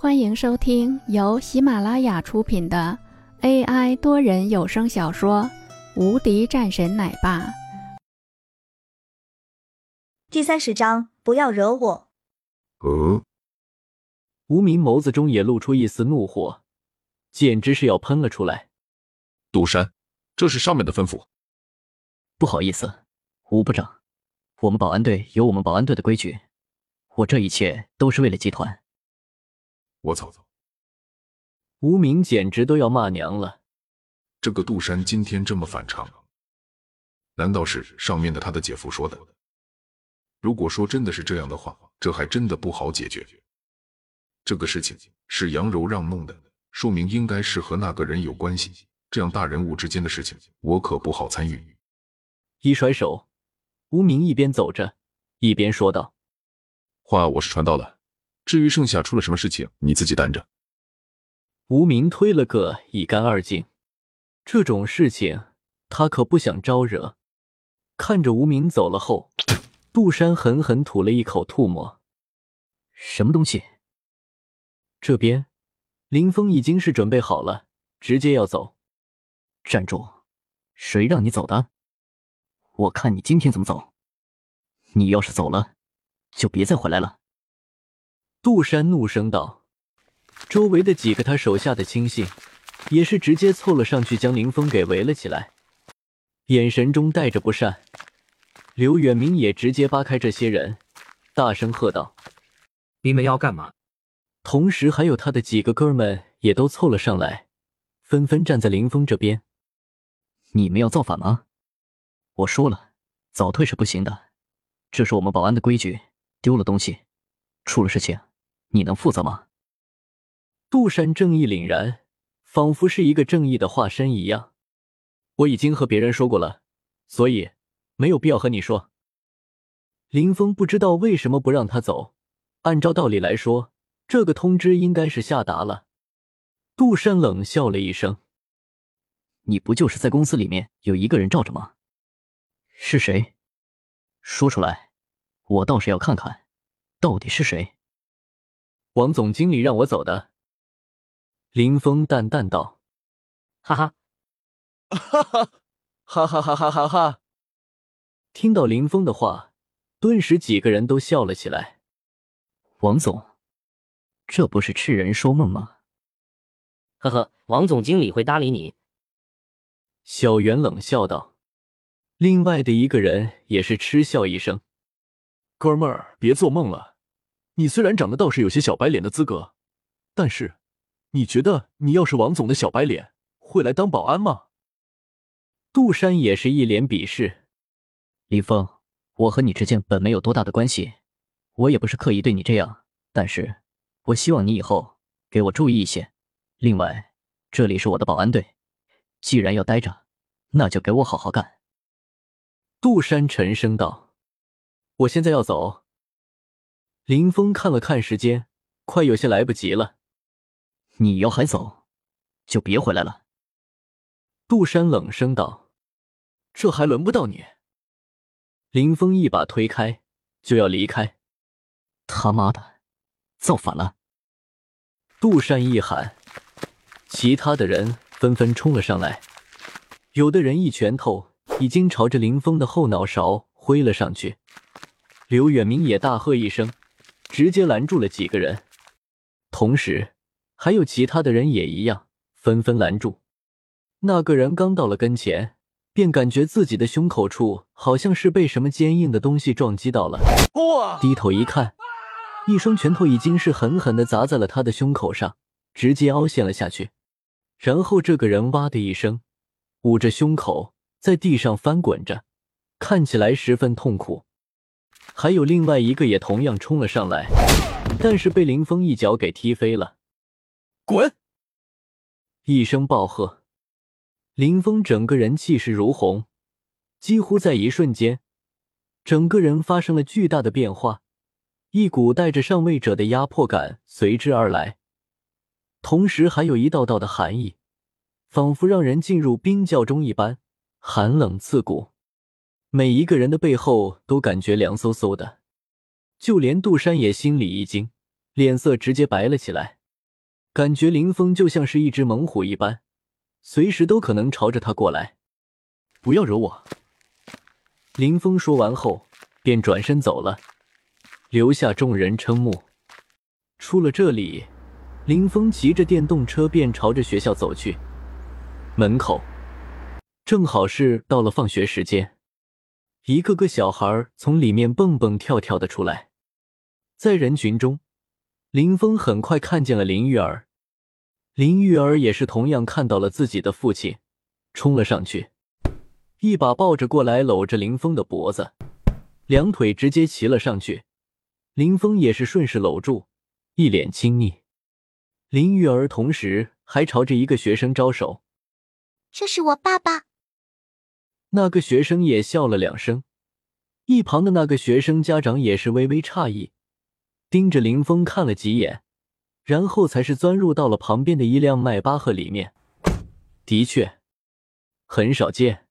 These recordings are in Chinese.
欢迎收听由喜马拉雅出品的 AI 多人有声小说《无敌战神奶爸》第三十章，不要惹我！呃，无名眸子中也露出一丝怒火，简直是要喷了出来。杜山，这是上面的吩咐。不好意思，吴部长，我们保安队有我们保安队的规矩，我这一切都是为了集团。我操！无名简直都要骂娘了。这个杜山今天这么反常，难道是上面的他的姐夫说的？如果说真的是这样的话，这还真的不好解决。这个事情是杨柔让弄的，说明应该是和那个人有关系。这样大人物之间的事情，我可不好参与。一甩手，无名一边走着，一边说道：“话我是传到了。”至于剩下出了什么事情，你自己担着。无名推了个一干二净，这种事情他可不想招惹。看着无名走了后，杜山狠狠吐了一口吐沫。什么东西？这边林峰已经是准备好了，直接要走。站住！谁让你走的？我看你今天怎么走。你要是走了，就别再回来了。杜山怒声道：“周围的几个他手下的亲信也是直接凑了上去，将林峰给围了起来，眼神中带着不善。刘远明也直接扒开这些人，大声喝道：‘你们要干嘛？’同时，还有他的几个哥们也都凑了上来，纷纷站在林峰这边。你们要造反吗？我说了，早退是不行的，这是我们保安的规矩。丢了东西，出了事情。”你能负责吗？杜山正义凛然，仿佛是一个正义的化身一样。我已经和别人说过了，所以没有必要和你说。林峰不知道为什么不让他走，按照道理来说，这个通知应该是下达了。杜山冷笑了一声：“你不就是在公司里面有一个人罩着吗？是谁？说出来，我倒是要看看，到底是谁。”王总经理让我走的，林峰淡淡道：“哈哈，哈哈，哈哈哈哈哈哈！”听到林峰的话，顿时几个人都笑了起来。王总，这不是痴人说梦吗？呵呵，王总经理会搭理你。小袁冷笑道。另外的一个人也是嗤笑一声：“哥们儿，别做梦了。”你虽然长得倒是有些小白脸的资格，但是你觉得你要是王总的小白脸，会来当保安吗？杜山也是一脸鄙视。李峰，我和你之间本没有多大的关系，我也不是刻意对你这样，但是我希望你以后给我注意一些。另外，这里是我的保安队，既然要待着，那就给我好好干。杜山沉声道：“我现在要走。”林峰看了看时间，快有些来不及了。你要还走，就别回来了。杜山冷声道：“这还轮不到你。”林峰一把推开，就要离开。他妈的，造反了！杜山一喊，其他的人纷纷冲了上来，有的人一拳头已经朝着林峰的后脑勺挥了上去。刘远明也大喝一声。直接拦住了几个人，同时还有其他的人也一样，纷纷拦住。那个人刚到了跟前，便感觉自己的胸口处好像是被什么坚硬的东西撞击到了。哇！低头一看，一双拳头已经是狠狠的砸在了他的胸口上，直接凹陷了下去。然后这个人哇的一声，捂着胸口在地上翻滚着，看起来十分痛苦。还有另外一个也同样冲了上来，但是被林峰一脚给踢飞了。滚！一声暴喝，林峰整个人气势如虹，几乎在一瞬间，整个人发生了巨大的变化，一股带着上位者的压迫感随之而来，同时还有一道道的寒意，仿佛让人进入冰窖中一般，寒冷刺骨。每一个人的背后都感觉凉飕飕的，就连杜山也心里一惊，脸色直接白了起来。感觉林峰就像是一只猛虎一般，随时都可能朝着他过来。不要惹我！林峰说完后，便转身走了，留下众人瞠目。出了这里，林峰骑着电动车便朝着学校走去。门口正好是到了放学时间，一个个小孩从里面蹦蹦跳跳的出来。在人群中，林峰很快看见了林玉儿。林玉儿也是同样看到了自己的父亲，冲了上去。一把抱着过来，搂着林峰的脖子，两腿直接骑了上去。林峰也是顺势搂住，一脸亲昵。林玉儿同时还朝着一个学生招手：“这是我爸爸。”那个学生也笑了两声。一旁的那个学生家长也是微微诧异，盯着林峰看了几眼，然后才是钻入到了旁边的一辆迈巴赫里面。的确，很少见。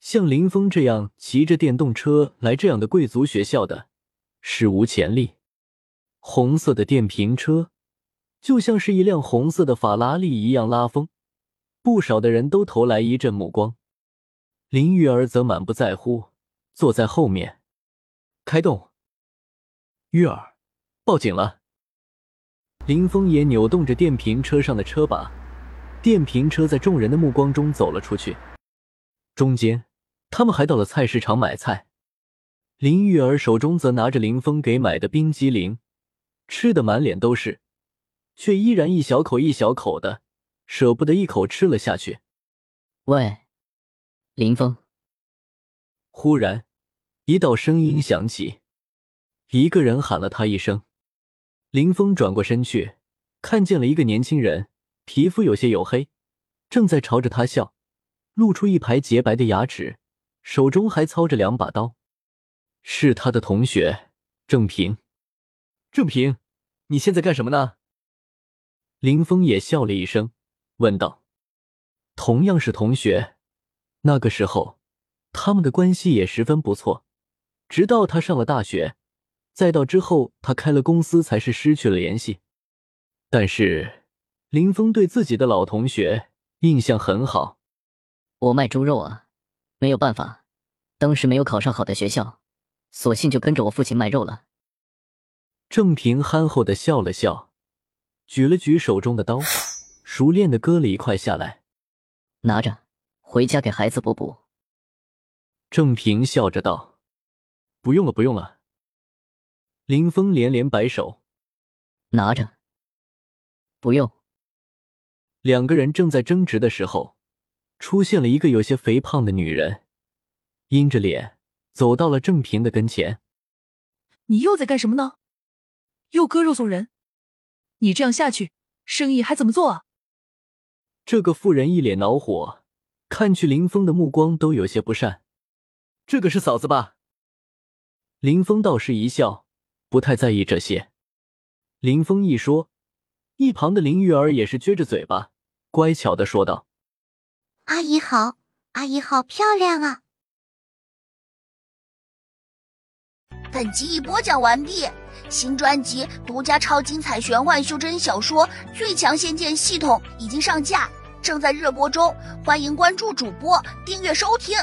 像林峰这样骑着电动车来这样的贵族学校的，史无前例。红色的电瓶车就像是一辆红色的法拉利一样拉风，不少的人都投来一阵目光。林玉儿则满不在乎，坐在后面。开动，玉儿，报警了。林峰也扭动着电瓶车上的车把，电瓶车在众人的目光中走了出去。中间。他们还到了菜市场买菜，林玉儿手中则拿着林峰给买的冰激凌，吃的满脸都是，却依然一小口一小口的，舍不得一口吃了下去。喂，林峰！忽然，一道声音响起，一个人喊了他一声。林峰转过身去，看见了一个年轻人，皮肤有些黝黑，正在朝着他笑，露出一排洁白的牙齿。手中还操着两把刀，是他的同学郑平。郑平，你现在干什么呢？林峰也笑了一声，问道：“同样是同学，那个时候他们的关系也十分不错。直到他上了大学，再到之后他开了公司，才是失去了联系。但是林峰对自己的老同学印象很好。我卖猪肉啊。”没有办法，当时没有考上好的学校，索性就跟着我父亲卖肉了。郑平憨厚的笑了笑，举了举手中的刀，熟练的割了一块下来，拿着回家给孩子补补。郑平笑着道：“不用了，不用了。”林峰连连摆手：“拿着，不用。”两个人正在争执的时候。出现了一个有些肥胖的女人，阴着脸走到了郑平的跟前。你又在干什么呢？又割肉送人？你这样下去，生意还怎么做啊？这个妇人一脸恼火，看去林峰的目光都有些不善。这个是嫂子吧？林峰倒是一笑，不太在意这些。林峰一说，一旁的林玉儿也是撅着嘴巴，乖巧的说道。阿姨好，阿姨好漂亮啊！本集已播讲完毕，新专辑独家超精彩玄幻修真小说《最强仙剑系统》已经上架，正在热播中，欢迎关注主播，订阅收听。